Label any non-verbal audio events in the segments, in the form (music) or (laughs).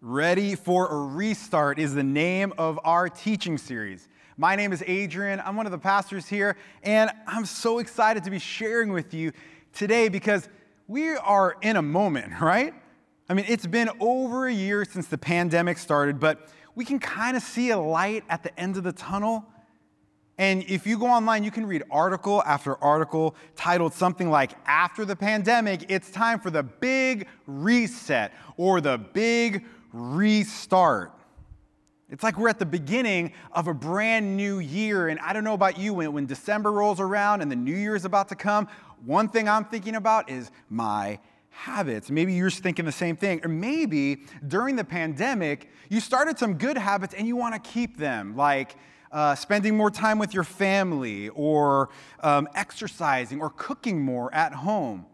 Ready for a Restart is the name of our teaching series. My name is Adrian. I'm one of the pastors here, and I'm so excited to be sharing with you today because we are in a moment, (laughs) right? I mean, it's been over a year since the pandemic started, but we can kind of see a light at the end of the tunnel. And if you go online, you can read article after article titled something like After the Pandemic, it's time for the big reset or the big restart. It's like we're at the beginning of a brand new year. And I don't know about you, when, when December rolls around and the new year is about to come, one thing I'm thinking about is my habits. Maybe you're just thinking the same thing. Or maybe during the pandemic, you started some good habits and you want to keep them, like uh, spending more time with your family, or um, exercising, or cooking more at home.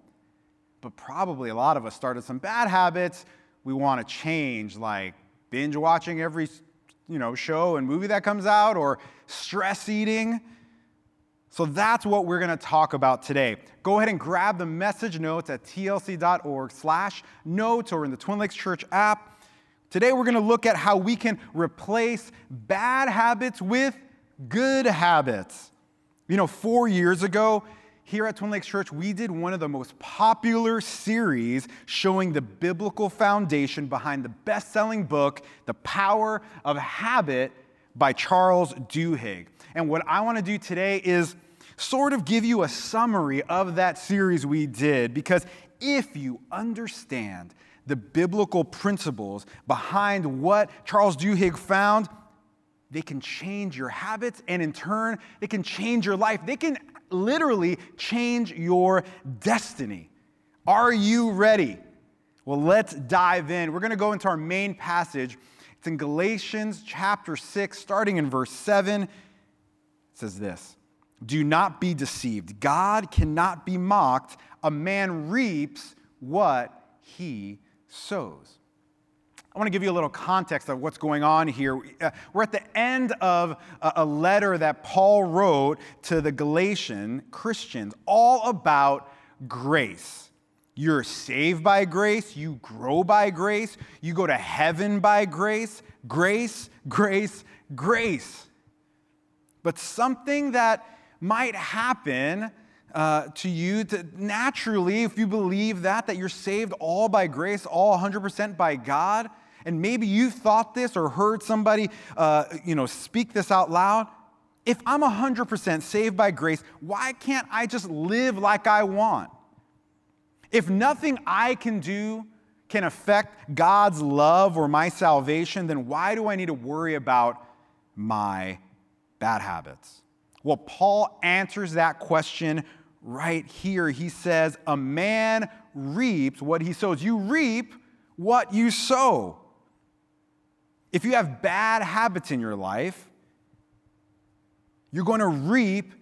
But probably a lot of us started some bad habits we want to change, like binge watching every you know, show and movie that comes out, or stress eating. So that's what we're going to talk about today. Go ahead and grab the message notes at tlc.org slash notes or in the Twin Lakes Church app. Today we're going to look at how we can replace bad habits with good habits. You know, four years ago, here at Twin Lakes Church, we did one of the most popular series showing the biblical foundation behind the best selling book, The Power of Habit by Charles Duhigg. And what I want to do today is sort of give you a summary of that series we did, because if you understand the biblical principles behind what Charles Duhigg found, they can change your habits and in turn, they can change your life. They can literally change your destiny. Are you ready? Well, let's dive in. We're going to go into our main passage. It's in Galatians chapter 6, starting in verse 7. It says this Do not be deceived. God cannot be mocked. A man reaps what he sows. I want to give you a little context of what's going on here. Uh, we're at the end of a letter that Paul wrote to the Galatian Christians, all about grace. You're saved by grace, you grow by grace, you go to heaven by grace, grace, grace, grace. But something that might happen uh, to you to naturally, if you believe that, that you're saved all by grace, all 100% by God, and maybe you thought this or heard somebody, uh, you know, speak this out loud. If I'm 100% saved by grace, why can't I just live like I want? If nothing I can do can affect God's love or my salvation, then why do I need to worry about my bad habits? Well, Paul answers that question right here. He says, A man reaps what he sows. You reap what you sow. If you have bad habits in your life, you're going to reap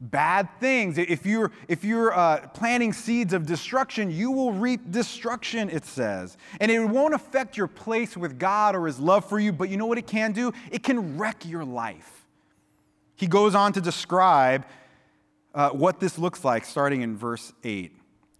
bad things. If you're, if you're uh, planting seeds of destruction, you will reap destruction, it says. And it won't affect your place with God or His love for you, but you know what it can do? It can wreck your life. He goes on to describe uh, what this looks like starting in verse 8.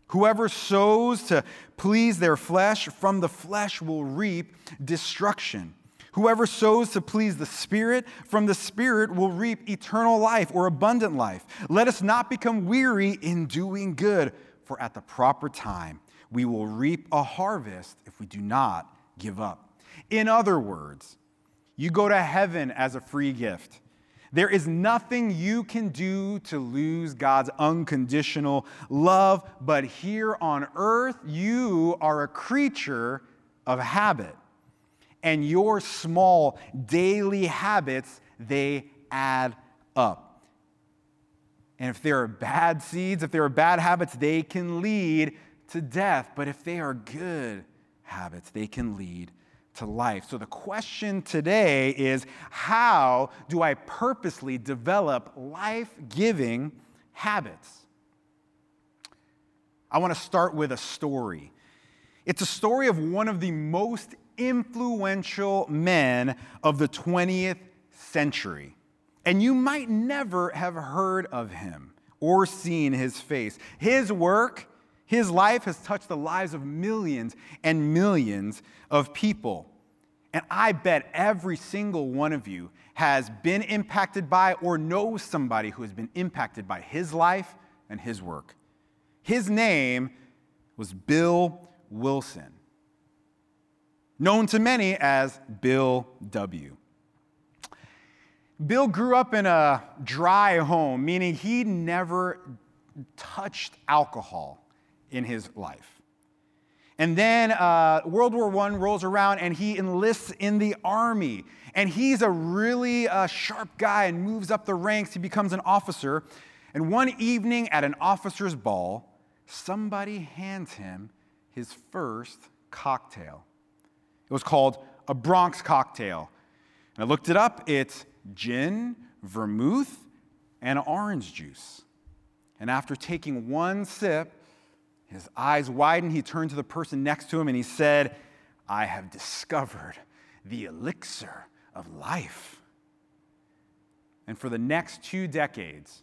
Whoever sows to please their flesh, from the flesh will reap destruction. Whoever sows to please the Spirit, from the Spirit will reap eternal life or abundant life. Let us not become weary in doing good, for at the proper time we will reap a harvest if we do not give up. In other words, you go to heaven as a free gift. There is nothing you can do to lose God's unconditional love, but here on earth, you are a creature of habit and your small daily habits, they add up. And if there are bad seeds, if there are bad habits, they can lead to death. But if they are good habits, they can lead to life. So the question today is how do I purposely develop life giving habits? I want to start with a story. It's a story of one of the most influential men of the 20th century. And you might never have heard of him or seen his face. His work, his life has touched the lives of millions and millions of people. And I bet every single one of you has been impacted by or knows somebody who has been impacted by his life and his work. His name was Bill Wilson, known to many as Bill W. Bill grew up in a dry home, meaning he never touched alcohol in his life. And then uh, World War I rolls around and he enlists in the army. And he's a really uh, sharp guy and moves up the ranks. He becomes an officer. And one evening at an officer's ball, somebody hands him his first cocktail. It was called a Bronx cocktail. And I looked it up. It's gin, vermouth, and orange juice. And after taking one sip, his eyes widened. He turned to the person next to him and he said, I have discovered the elixir of life. And for the next two decades,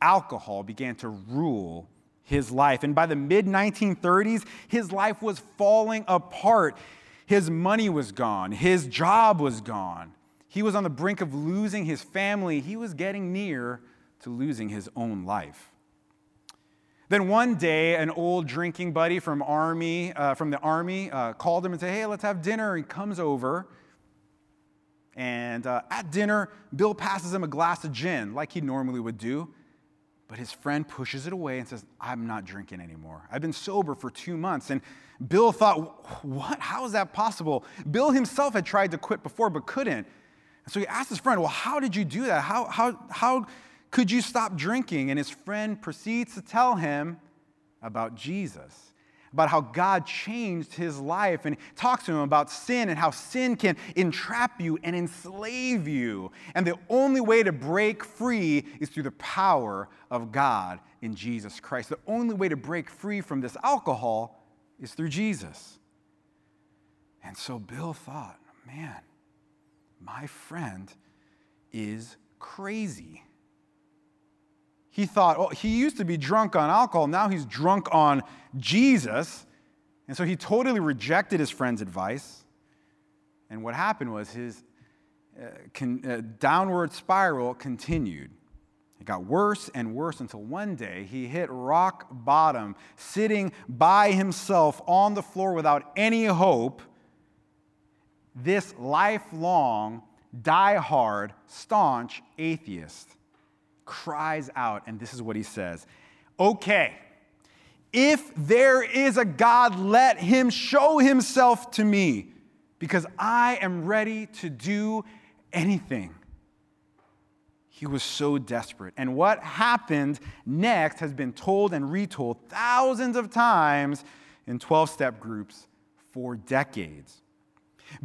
alcohol began to rule his life. And by the mid 1930s, his life was falling apart. His money was gone, his job was gone. He was on the brink of losing his family. He was getting near to losing his own life. Then one day, an old drinking buddy from army, uh, from the army, uh, called him and said, "Hey, let's have dinner." He comes over, and uh, at dinner, Bill passes him a glass of gin, like he normally would do. But his friend pushes it away and says, "I'm not drinking anymore. I've been sober for two months." And Bill thought, "What? How is that possible?" Bill himself had tried to quit before, but couldn't. And so he asked his friend, "Well, how did you do that? How how how?" Could you stop drinking? And his friend proceeds to tell him about Jesus, about how God changed his life, and talks to him about sin and how sin can entrap you and enslave you. And the only way to break free is through the power of God in Jesus Christ. The only way to break free from this alcohol is through Jesus. And so Bill thought, man, my friend is crazy. He thought, oh, he used to be drunk on alcohol, now he's drunk on Jesus. And so he totally rejected his friend's advice. And what happened was his uh, con, uh, downward spiral continued. It got worse and worse until one day he hit rock bottom, sitting by himself on the floor without any hope. This lifelong, die-hard, staunch atheist cries out, and this is what he says Okay, if there is a God, let him show himself to me, because I am ready to do anything. He was so desperate. And what happened next has been told and retold thousands of times in 12 step groups for decades.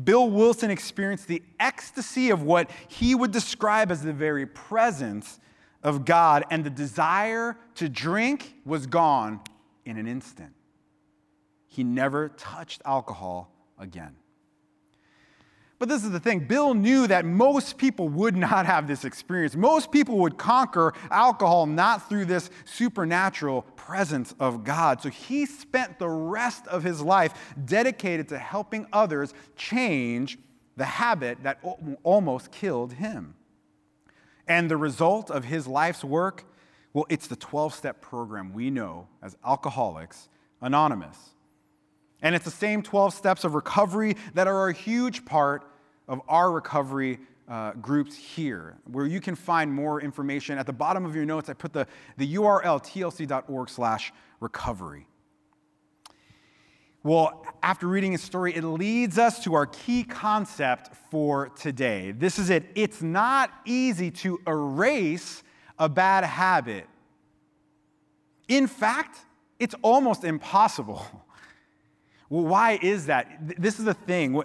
Bill Wilson experienced the ecstasy of what he would describe as the very presence of God, and the desire to drink was gone in an instant. He never touched alcohol again. But this is the thing Bill knew that most people would not have this experience. Most people would conquer alcohol not through this supernatural presence of God. So he spent the rest of his life dedicated to helping others change the habit that almost killed him. And the result of his life's work, well, it's the 12 step program we know as Alcoholics Anonymous. And it's the same 12 steps of recovery that are a huge part of our recovery uh, groups here, where you can find more information. At the bottom of your notes, I put the, the URL tlc.org slash recovery. Well, after reading his story, it leads us to our key concept for today. This is it. It's not easy to erase a bad habit. In fact, it's almost impossible. (laughs) Well, why is that? This is the thing.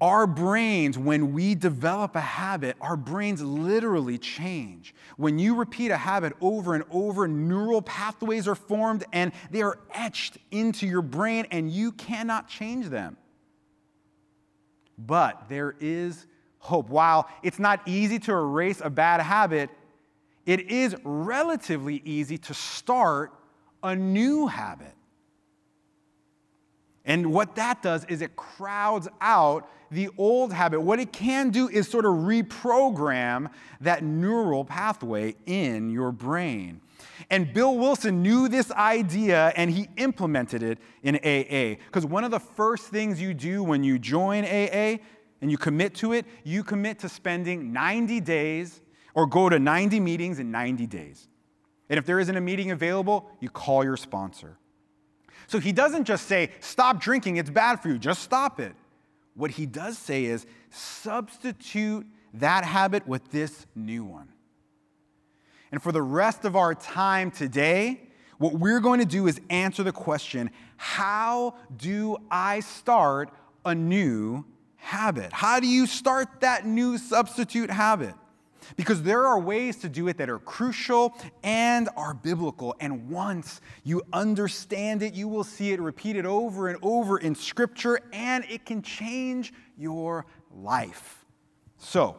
Our brains, when we develop a habit, our brains literally change. When you repeat a habit over and over, neural pathways are formed and they are etched into your brain, and you cannot change them. But there is hope. While it's not easy to erase a bad habit, it is relatively easy to start a new habit. And what that does is it crowds out the old habit. What it can do is sort of reprogram that neural pathway in your brain. And Bill Wilson knew this idea and he implemented it in AA. Because one of the first things you do when you join AA and you commit to it, you commit to spending 90 days or go to 90 meetings in 90 days. And if there isn't a meeting available, you call your sponsor. So he doesn't just say, stop drinking, it's bad for you, just stop it. What he does say is, substitute that habit with this new one. And for the rest of our time today, what we're going to do is answer the question how do I start a new habit? How do you start that new substitute habit? Because there are ways to do it that are crucial and are biblical. And once you understand it, you will see it repeated over and over in Scripture, and it can change your life. So,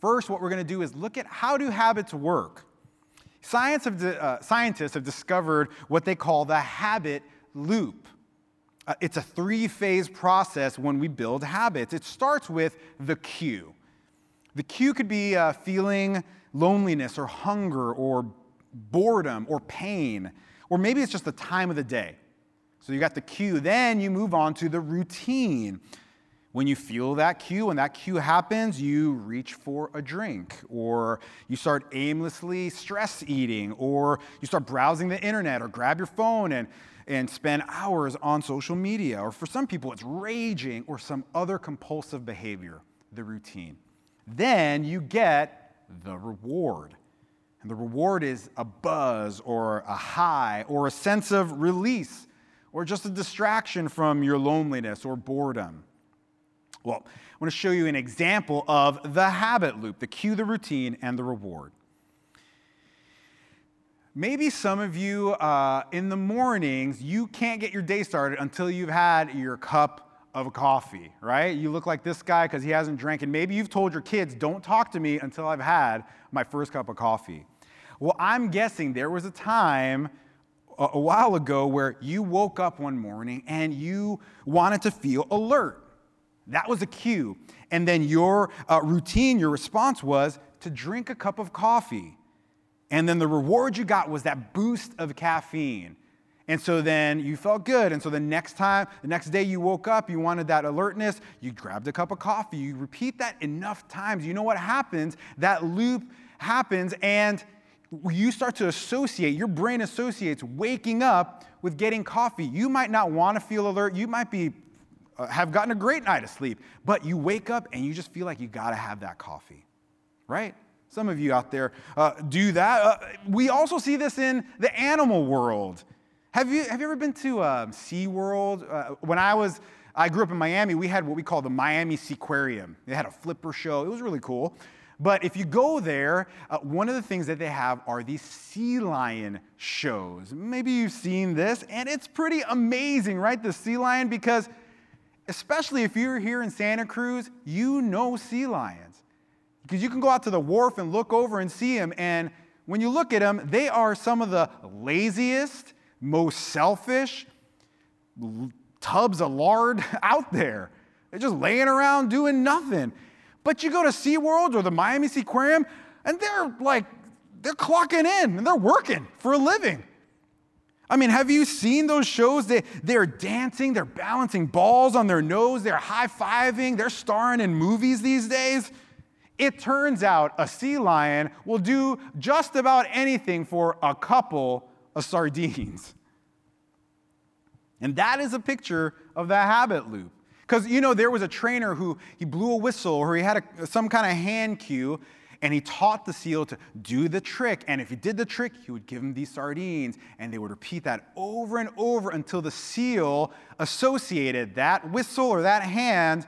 first, what we're going to do is look at how do habits work. Science have, uh, scientists have discovered what they call the habit loop. Uh, it's a three phase process when we build habits. It starts with the cue. The cue could be uh, feeling loneliness or hunger or boredom or pain, or maybe it's just the time of the day. So you got the cue, then you move on to the routine. When you feel that cue, when that cue happens, you reach for a drink, or you start aimlessly stress eating, or you start browsing the internet, or grab your phone and, and spend hours on social media. Or for some people, it's raging or some other compulsive behavior, the routine then you get the reward. And the reward is a buzz or a high or a sense of release or just a distraction from your loneliness or boredom. Well, I want to show you an example of the habit loop the cue, the routine, and the reward. Maybe some of you uh, in the mornings, you can't get your day started until you've had your cup of coffee, right? You look like this guy because he hasn't drank. And maybe you've told your kids, don't talk to me until I've had my first cup of coffee. Well, I'm guessing there was a time a, a while ago where you woke up one morning and you wanted to feel alert. That was a cue. And then your uh, routine, your response was to drink a cup of coffee. And then the reward you got was that boost of caffeine. And so then you felt good. And so the next time, the next day you woke up, you wanted that alertness, you grabbed a cup of coffee. You repeat that enough times. You know what happens? That loop happens, and you start to associate, your brain associates waking up with getting coffee. You might not want to feel alert. You might be uh, have gotten a great night of sleep, but you wake up and you just feel like you got to have that coffee, right? Some of you out there uh, do that. Uh, we also see this in the animal world. Have you, have you ever been to um, SeaWorld? Uh, when I was, I grew up in Miami, we had what we call the Miami Seaquarium. They had a flipper show. It was really cool. But if you go there, uh, one of the things that they have are these sea lion shows. Maybe you've seen this, and it's pretty amazing, right? The sea lion, because especially if you're here in Santa Cruz, you know sea lions. Because you can go out to the wharf and look over and see them, and when you look at them, they are some of the laziest, most selfish tubs of lard (laughs) out there. They're just laying around doing nothing. But you go to SeaWorld or the Miami Seaquarium, and they're like, they're clocking in and they're working for a living. I mean, have you seen those shows? They, they're dancing, they're balancing balls on their nose, they're high fiving, they're starring in movies these days. It turns out a sea lion will do just about anything for a couple of sardines. And that is a picture of that habit loop. Because, you know, there was a trainer who he blew a whistle or he had a, some kind of hand cue and he taught the seal to do the trick. And if he did the trick, he would give him these sardines and they would repeat that over and over until the seal associated that whistle or that hand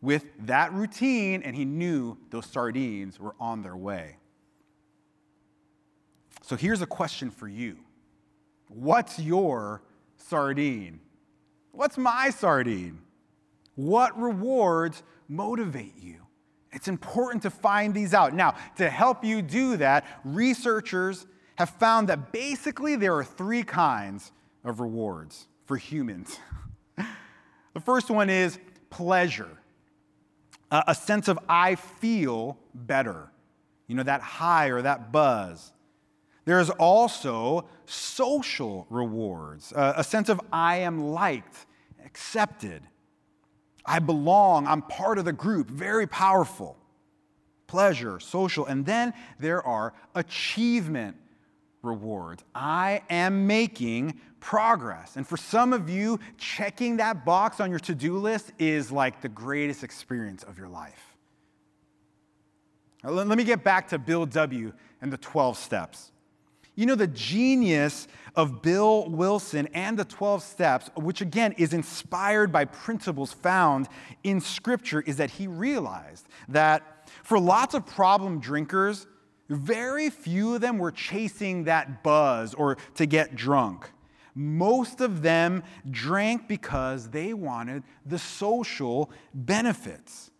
with that routine and he knew those sardines were on their way. So here's a question for you What's your sardine? What's my sardine? What rewards motivate you? It's important to find these out. Now, to help you do that, researchers have found that basically there are three kinds of rewards for humans. (laughs) The first one is pleasure, a sense of I feel better, you know, that high or that buzz. There's also social rewards, uh, a sense of I am liked, accepted. I belong, I'm part of the group, very powerful. Pleasure, social. And then there are achievement rewards. I am making progress. And for some of you, checking that box on your to do list is like the greatest experience of your life. Now, let me get back to Bill W. and the 12 steps. You know, the genius of Bill Wilson and the 12 steps, which again is inspired by principles found in Scripture, is that he realized that for lots of problem drinkers, very few of them were chasing that buzz or to get drunk. Most of them drank because they wanted the social benefits.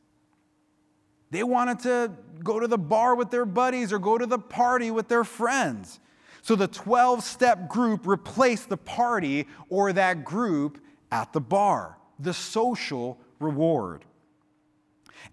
They wanted to go to the bar with their buddies or go to the party with their friends. So the 12 step group replaced the party or that group at the bar, the social reward.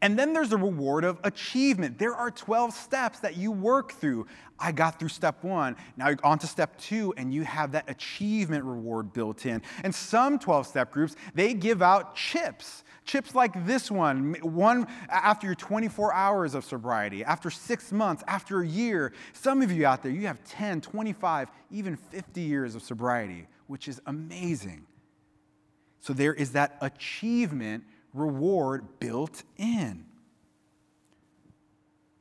And then there's the reward of achievement. There are 12 steps that you work through. I got through step one, now you're on to step two, and you have that achievement reward built in. And some 12 step groups, they give out chips. Chips like this one, one after your 24 hours of sobriety, after six months, after a year. Some of you out there, you have 10, 25, even 50 years of sobriety, which is amazing. So there is that achievement reward built in.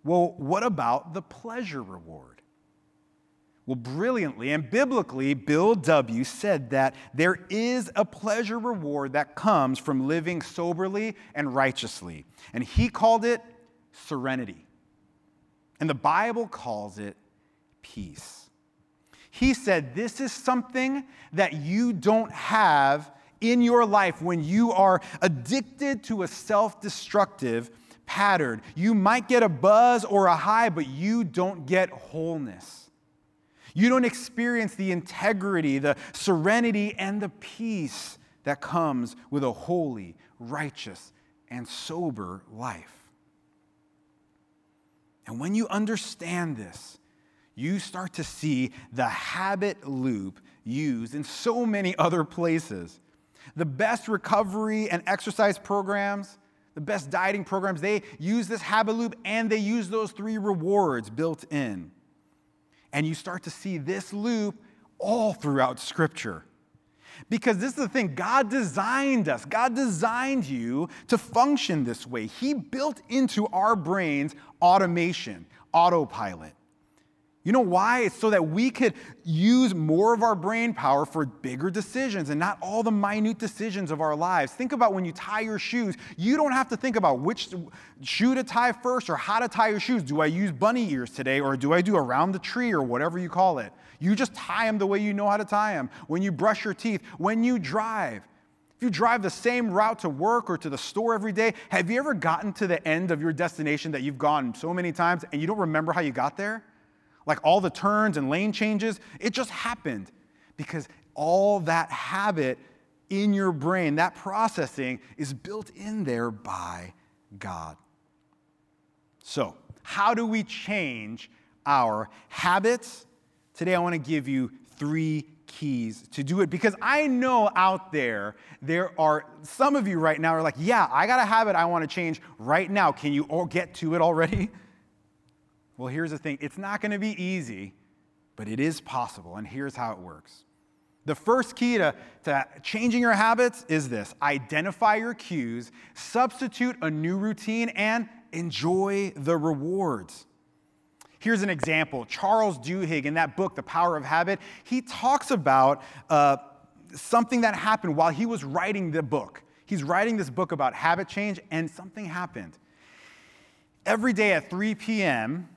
Well, what about the pleasure reward? Well, brilliantly and biblically, Bill W. said that there is a pleasure reward that comes from living soberly and righteously. And he called it serenity. And the Bible calls it peace. He said this is something that you don't have in your life when you are addicted to a self destructive pattern. You might get a buzz or a high, but you don't get wholeness. You don't experience the integrity, the serenity, and the peace that comes with a holy, righteous, and sober life. And when you understand this, you start to see the habit loop used in so many other places. The best recovery and exercise programs, the best dieting programs, they use this habit loop and they use those three rewards built in. And you start to see this loop all throughout Scripture. Because this is the thing God designed us, God designed you to function this way. He built into our brains automation, autopilot. You know why? It's so that we could use more of our brain power for bigger decisions and not all the minute decisions of our lives. Think about when you tie your shoes, you don't have to think about which shoe to tie first or how to tie your shoes. Do I use bunny ears today or do I do around the tree or whatever you call it? You just tie them the way you know how to tie them. When you brush your teeth, when you drive, if you drive the same route to work or to the store every day, have you ever gotten to the end of your destination that you've gone so many times and you don't remember how you got there? Like all the turns and lane changes, it just happened because all that habit in your brain, that processing, is built in there by God. So, how do we change our habits? Today, I want to give you three keys to do it because I know out there, there are some of you right now are like, yeah, I got a habit I want to change right now. Can you all get to it already? (laughs) Well, here's the thing it's not going to be easy, but it is possible. And here's how it works. The first key to, to changing your habits is this identify your cues, substitute a new routine, and enjoy the rewards. Here's an example Charles Duhigg, in that book, The Power of Habit, he talks about uh, something that happened while he was writing the book. He's writing this book about habit change, and something happened. Every day at 3 p.m.,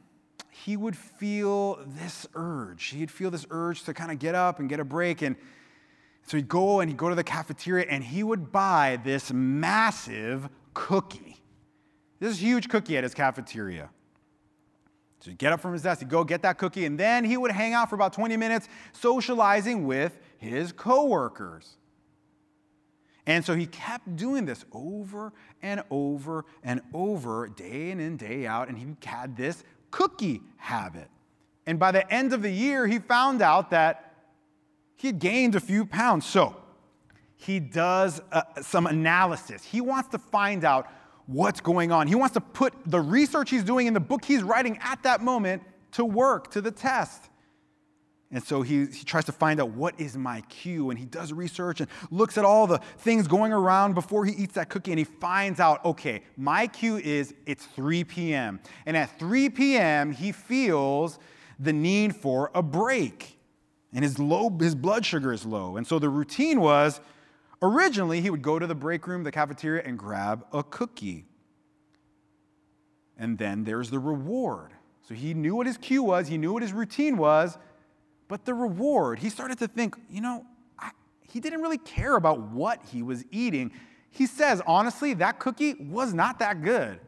he would feel this urge. He'd feel this urge to kind of get up and get a break. And so he'd go and he'd go to the cafeteria and he would buy this massive cookie. This huge cookie at his cafeteria. So he'd get up from his desk, he'd go get that cookie, and then he would hang out for about 20 minutes socializing with his coworkers. And so he kept doing this over and over and over, day in and day out, and he had this cookie habit. And by the end of the year, he found out that he had gained a few pounds. So he does uh, some analysis. He wants to find out what's going on. He wants to put the research he's doing in the book he's writing at that moment to work, to the test. And so he, he tries to find out what is my cue, and he does research and looks at all the things going around before he eats that cookie, and he finds out, okay, my cue is it's 3 p.m. And at 3 p.m., he feels the need for a break. And his, low, his blood sugar is low. And so the routine was originally he would go to the break room, the cafeteria, and grab a cookie. And then there's the reward. So he knew what his cue was, he knew what his routine was, but the reward, he started to think, you know, I, he didn't really care about what he was eating. He says, honestly, that cookie was not that good.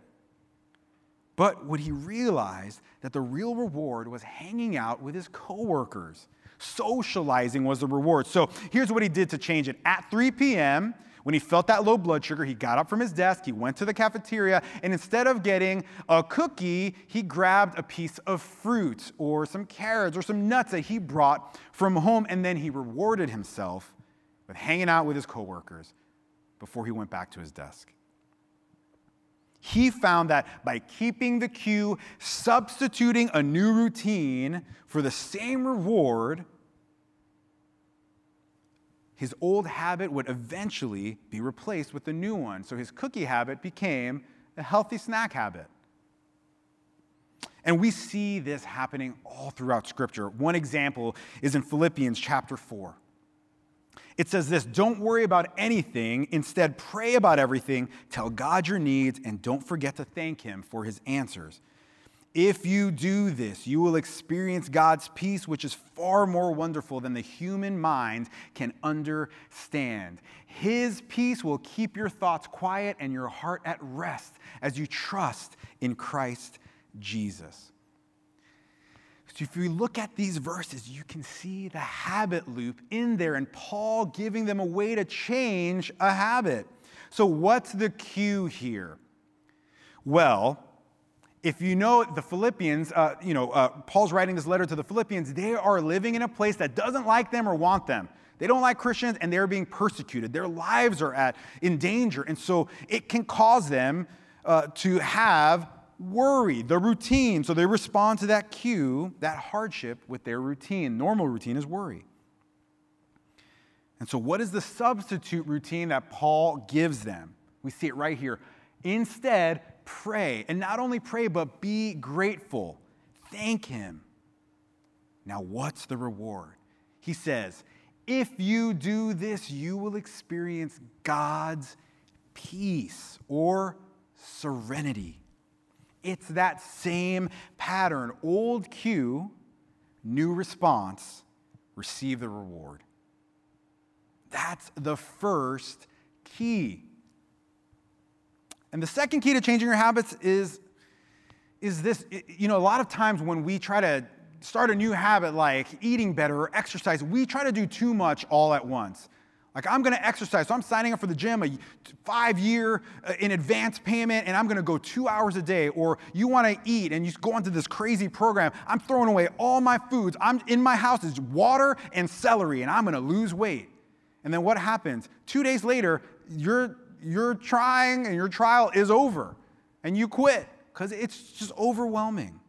But what he realized that the real reward was hanging out with his coworkers. Socializing was the reward. So here's what he did to change it. At 3 p.m., when he felt that low blood sugar, he got up from his desk, he went to the cafeteria, and instead of getting a cookie, he grabbed a piece of fruit or some carrots or some nuts that he brought from home, and then he rewarded himself with hanging out with his coworkers before he went back to his desk. He found that by keeping the cue, substituting a new routine for the same reward, his old habit would eventually be replaced with a new one. So his cookie habit became a healthy snack habit. And we see this happening all throughout Scripture. One example is in Philippians chapter 4. It says this Don't worry about anything, instead, pray about everything, tell God your needs, and don't forget to thank Him for His answers. If you do this, you will experience God's peace, which is far more wonderful than the human mind can understand. His peace will keep your thoughts quiet and your heart at rest as you trust in Christ Jesus. So, if you look at these verses, you can see the habit loop in there, and Paul giving them a way to change a habit. So, what's the cue here? Well, if you know the Philippians, uh, you know, uh, Paul's writing this letter to the Philippians, they are living in a place that doesn't like them or want them. They don't like Christians and they're being persecuted. Their lives are at, in danger. And so it can cause them uh, to have worry, the routine. So they respond to that cue, that hardship with their routine. Normal routine is worry. And so, what is the substitute routine that Paul gives them? We see it right here. Instead, pray. And not only pray, but be grateful. Thank Him. Now, what's the reward? He says, if you do this, you will experience God's peace or serenity. It's that same pattern old cue, new response, receive the reward. That's the first key. And the second key to changing your habits is, is this you know, a lot of times when we try to start a new habit like eating better or exercise, we try to do too much all at once. Like, I'm gonna exercise, so I'm signing up for the gym, a five year uh, in advance payment, and I'm gonna go two hours a day. Or you wanna eat and you go onto this crazy program. I'm throwing away all my foods. I'm in my house is water and celery, and I'm gonna lose weight. And then what happens? Two days later, you're your trying and your trial is over and you quit because it's just overwhelming.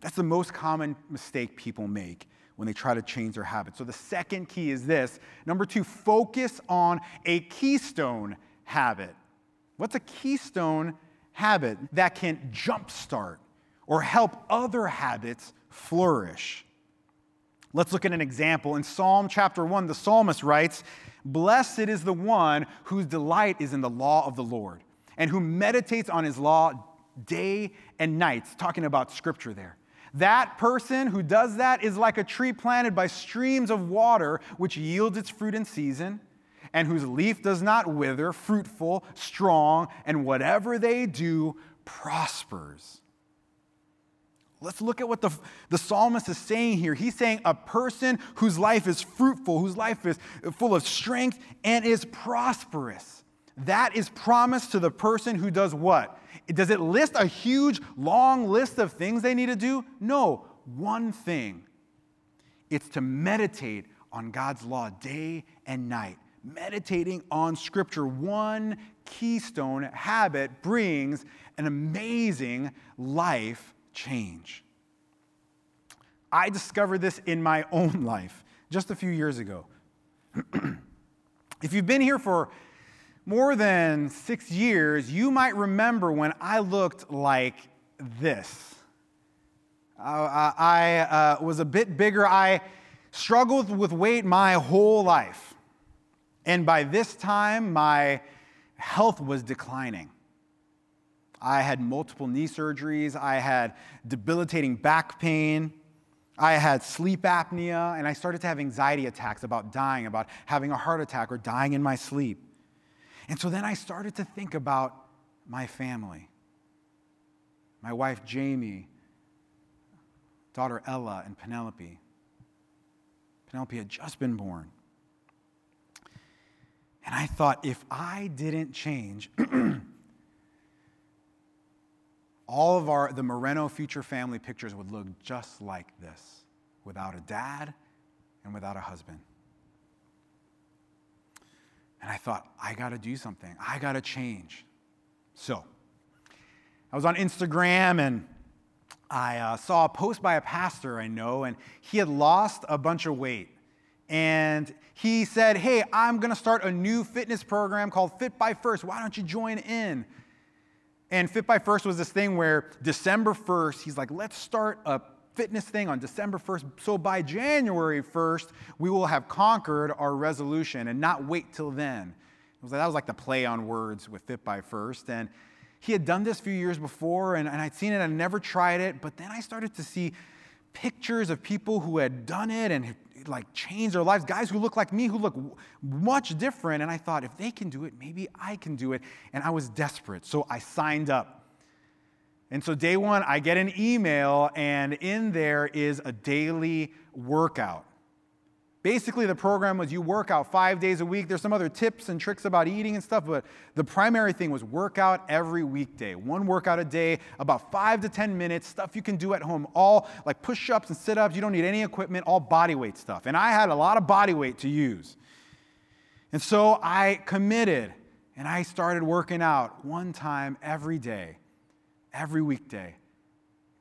That's the most common mistake people make when they try to change their habits. So the second key is this number two, focus on a keystone habit. What's a keystone habit that can jumpstart or help other habits flourish? Let's look at an example. In Psalm chapter 1, the psalmist writes, Blessed is the one whose delight is in the law of the Lord and who meditates on his law day and night. Talking about scripture there. That person who does that is like a tree planted by streams of water, which yields its fruit in season, and whose leaf does not wither, fruitful, strong, and whatever they do prospers. Let's look at what the, the psalmist is saying here. He's saying a person whose life is fruitful, whose life is full of strength and is prosperous. That is promised to the person who does what? Does it list a huge, long list of things they need to do? No, one thing. It's to meditate on God's law day and night. Meditating on Scripture, one keystone habit brings an amazing life change. I discovered this in my (laughs) own life just a few years ago. (clears throat) if you've been here for more than six years, you might remember when I looked like this. Uh, I uh, was a bit bigger. I struggled with weight my whole life. And by this time, my health was declining. I had multiple knee surgeries. I had debilitating back pain. I had sleep apnea, and I started to have anxiety attacks about dying, about having a heart attack or dying in my sleep. And so then I started to think about my family my wife, Jamie, daughter, Ella, and Penelope. Penelope had just been born. And I thought, if I didn't change, (clears throat) all of our the Moreno future family pictures would look just like this, without a dad and without a husband. And I thought, I got to do something. I got to change. So, I was on Instagram and I uh, saw a post by a pastor I know, and he had lost a bunch of weight. And he said, Hey, I'm going to start a new fitness program called Fit by First. Why don't you join in? And Fit by First was this thing where December 1st, he's like, let's start a fitness thing on December 1st. So by January 1st, we will have conquered our resolution and not wait till then. It was like, that was like the play on words with Fit by First. And he had done this a few years before, and, and I'd seen it, I'd never tried it, but then I started to see pictures of people who had done it and like change their lives, guys who look like me, who look much different. And I thought, if they can do it, maybe I can do it. And I was desperate. So I signed up. And so day one, I get an email, and in there is a daily workout. Basically, the program was you work out five days a week. There's some other tips and tricks about eating and stuff, but the primary thing was workout every weekday. One workout a day, about five to 10 minutes, stuff you can do at home, all like push ups and sit ups. You don't need any equipment, all body weight stuff. And I had a lot of body weight to use. And so I committed and I started working out one time every day, every weekday.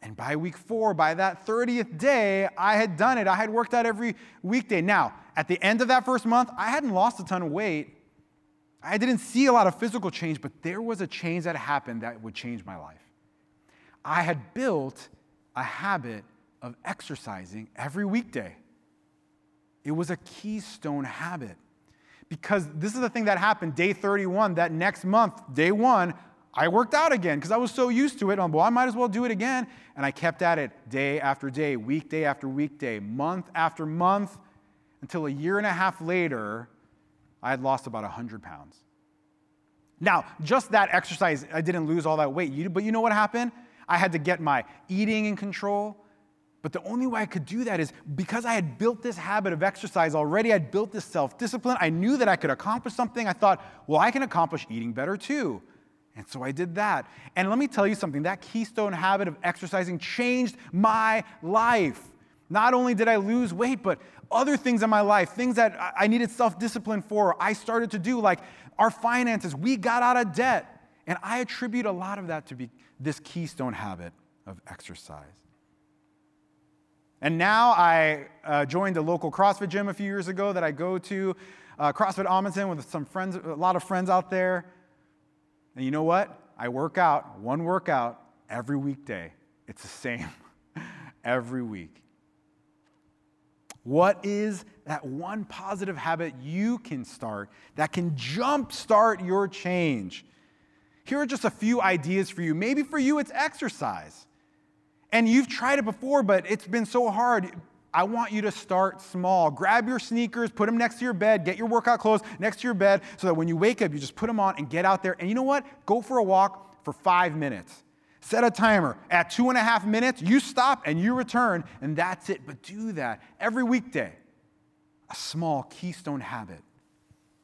And by week four, by that 30th day, I had done it. I had worked out every weekday. Now, at the end of that first month, I hadn't lost a ton of weight. I didn't see a lot of physical change, but there was a change that happened that would change my life. I had built a habit of exercising every weekday. It was a keystone habit. Because this is the thing that happened day 31, that next month, day one, I worked out again because I was so used to it. I'm, well, I might as well do it again. And I kept at it day after day, weekday after weekday, month after month, until a year and a half later, I had lost about 100 pounds. Now, just that exercise, I didn't lose all that weight. But you know what happened? I had to get my eating in control. But the only way I could do that is because I had built this habit of exercise already, I'd built this self discipline. I knew that I could accomplish something. I thought, well, I can accomplish eating better too. And so I did that. And let me tell you something that keystone habit of exercising changed my life. Not only did I lose weight, but other things in my life, things that I needed self discipline for, I started to do, like our finances. We got out of debt. And I attribute a lot of that to be this keystone habit of exercise. And now I uh, joined a local CrossFit gym a few years ago that I go to, uh, CrossFit Amundsen, with some friends, a lot of friends out there. And you know what? I work out one workout every weekday. It's the same (laughs) every week. What is that one positive habit you can start that can jumpstart your change? Here are just a few ideas for you. Maybe for you, it's exercise. And you've tried it before, but it's been so hard. I want you to start small. Grab your sneakers, put them next to your bed, get your workout clothes next to your bed so that when you wake up, you just put them on and get out there. And you know what? Go for a walk for five minutes. Set a timer. At two and a half minutes, you stop and you return, and that's it. But do that every weekday. A small keystone habit.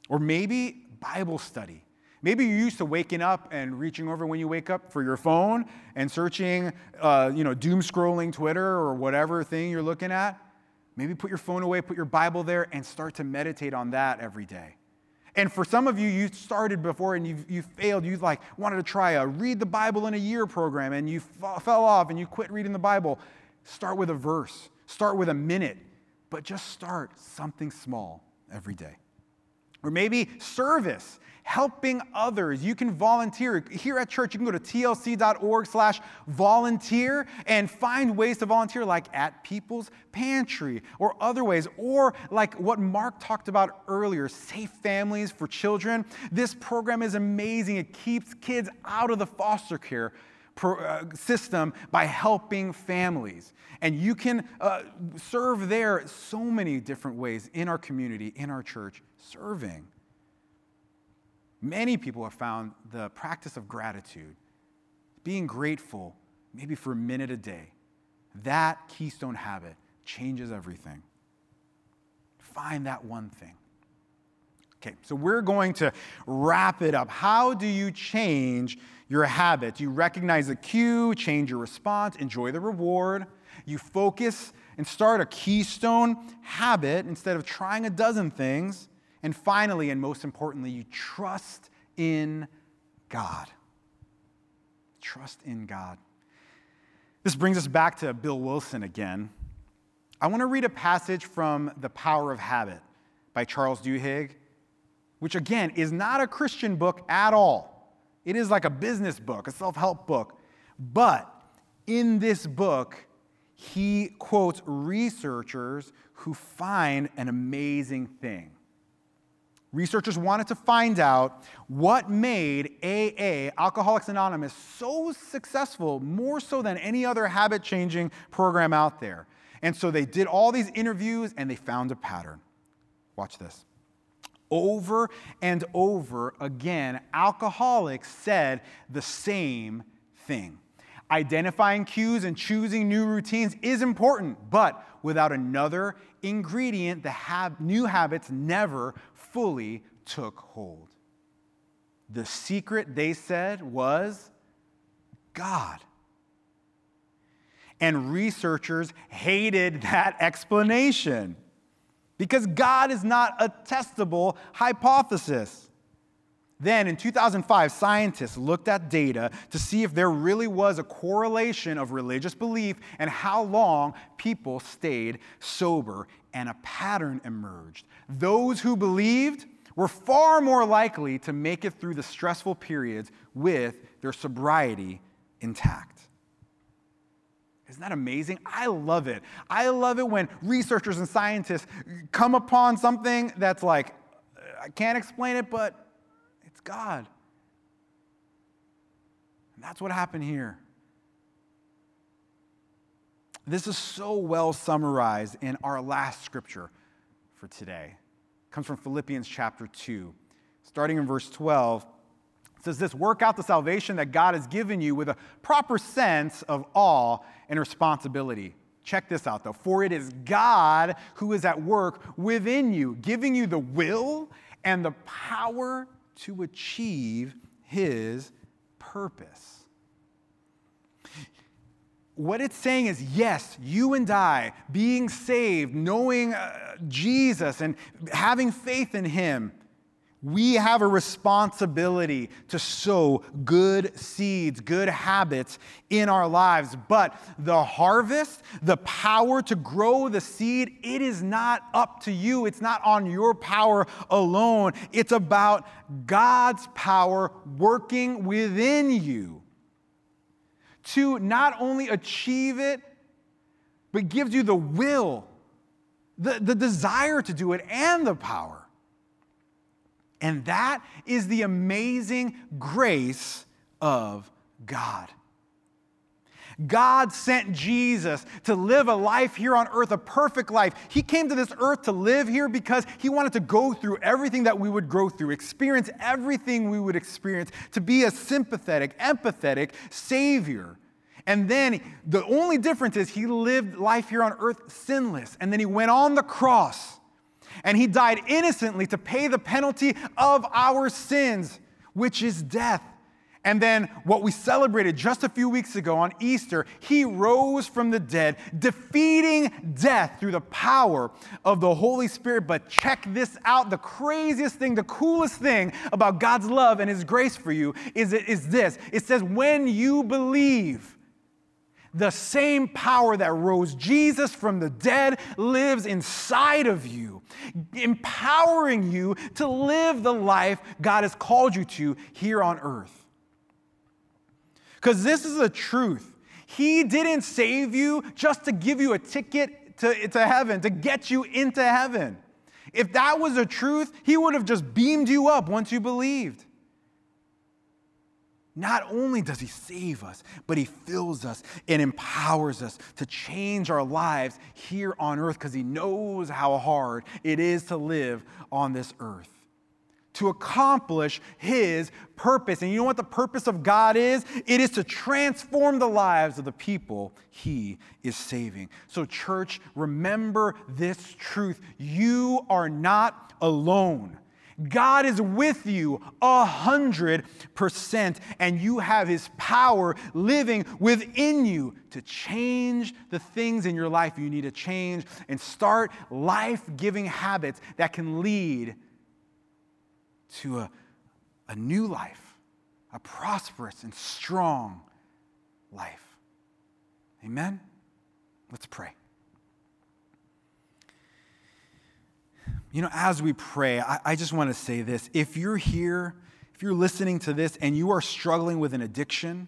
Or maybe Bible study. Maybe you're used to waking up and reaching over when you wake up for your phone and searching, uh, you know, doom scrolling Twitter or whatever thing you're looking at. Maybe put your phone away, put your Bible there, and start to meditate on that every day. And for some of you, you started before and you you failed. You like wanted to try a read the Bible in a year program and you f- fell off and you quit reading the Bible. Start with a verse, start with a minute, but just start something small every day. Or maybe service helping others. You can volunteer. Here at church, you can go to tlc.org slash volunteer and find ways to volunteer like at People's Pantry or other ways. Or like what Mark talked about earlier, Safe Families for Children. This program is amazing. It keeps kids out of the foster care uh, system by helping families. And you can uh, serve there so many different ways in our community, in our church, serving. Many people have found the practice of gratitude, being grateful, maybe for a minute a day, that keystone habit changes everything. Find that one thing. Okay, so we're going to wrap it up. How do you change your habit? You recognize the cue, change your response, enjoy the reward. You focus and start a keystone habit instead of trying a dozen things. And finally, and most importantly, you trust in God. Trust in God. This brings us back to Bill Wilson again. I want to read a passage from The Power of Habit by Charles Duhigg, which again is not a Christian book at all. It is like a business book, a self help book. But in this book, he quotes researchers who find an amazing thing. Researchers wanted to find out what made AA, Alcoholics Anonymous, so successful, more so than any other habit changing program out there. And so they did all these interviews and they found a pattern. Watch this. Over and over again, alcoholics said the same thing. Identifying cues and choosing new routines is important, but without another ingredient, the hab- new habits never fully took hold. The secret, they said, was God. And researchers hated that explanation because God is not a testable hypothesis. Then in 2005, scientists looked at data to see if there really was a correlation of religious belief and how long people stayed sober, and a pattern emerged. Those who believed were far more likely to make it through the stressful periods with their sobriety intact. Isn't that amazing? I love it. I love it when researchers and scientists come upon something that's like, I can't explain it, but it's God. And that's what happened here. This is so well summarized in our last scripture for today. It comes from Philippians chapter 2. Starting in verse 12, it says this Work out the salvation that God has given you with a proper sense of awe and responsibility. Check this out though. For it is God who is at work within you, giving you the will and the power to achieve his purpose. What it's saying is, yes, you and I, being saved, knowing uh, Jesus and having faith in him, we have a responsibility to sow good seeds, good habits in our lives. But the harvest, the power to grow the seed, it is not up to you. It's not on your power alone. It's about God's power working within you to not only achieve it, but gives you the will, the, the desire to do it, and the power. And that is the amazing grace of God. God sent Jesus to live a life here on earth, a perfect life. He came to this earth to live here because he wanted to go through everything that we would go through, experience everything we would experience, to be a sympathetic, empathetic Savior. And then the only difference is he lived life here on earth sinless. And then he went on the cross and he died innocently to pay the penalty of our sins, which is death. And then what we celebrated just a few weeks ago on Easter, he rose from the dead, defeating death through the power of the Holy Spirit. But check this out the craziest thing, the coolest thing about God's love and his grace for you is, is this it says, when you believe, the same power that rose Jesus from the dead lives inside of you, empowering you to live the life God has called you to here on earth. Because this is the truth. He didn't save you just to give you a ticket to, to heaven, to get you into heaven. If that was the truth, He would have just beamed you up once you believed. Not only does He save us, but He fills us and empowers us to change our lives here on earth because He knows how hard it is to live on this earth to accomplish his purpose. And you know what the purpose of God is? It is to transform the lives of the people he is saving. So, church, remember this truth you are not alone. God is with you a hundred percent, and you have His power living within you to change the things in your life you need to change and start life giving habits that can lead to a, a new life, a prosperous and strong life. Amen? Let's pray. You know, as we pray, I, I just want to say this. If you're here, if you're listening to this and you are struggling with an addiction,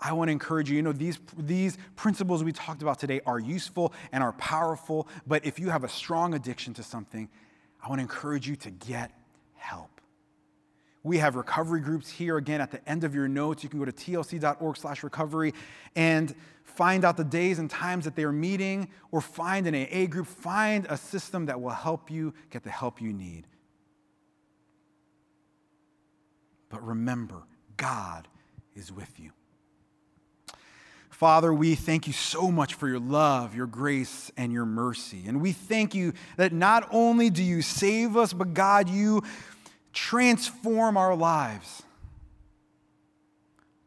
I want to encourage you. You know, these, these principles we talked about today are useful and are powerful, but if you have a strong addiction to something, I want to encourage you to get help. We have recovery groups here again at the end of your notes. You can go to tlc.org slash recovery and find out the days and times that they are meeting or find an AA group. Find a system that will help you get the help you need. But remember, God is with you. Father, we thank you so much for your love, your grace, and your mercy. And we thank you that not only do you save us, but God, you transform our lives.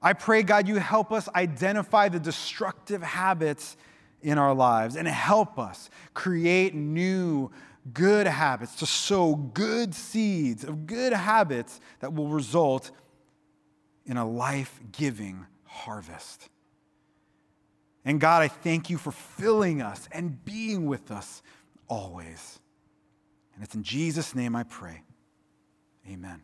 I pray, God, you help us identify the destructive habits in our lives and help us create new good habits, to sow good seeds of good habits that will result in a life giving harvest. And God, I thank you for filling us and being with us always. And it's in Jesus' name I pray. Amen.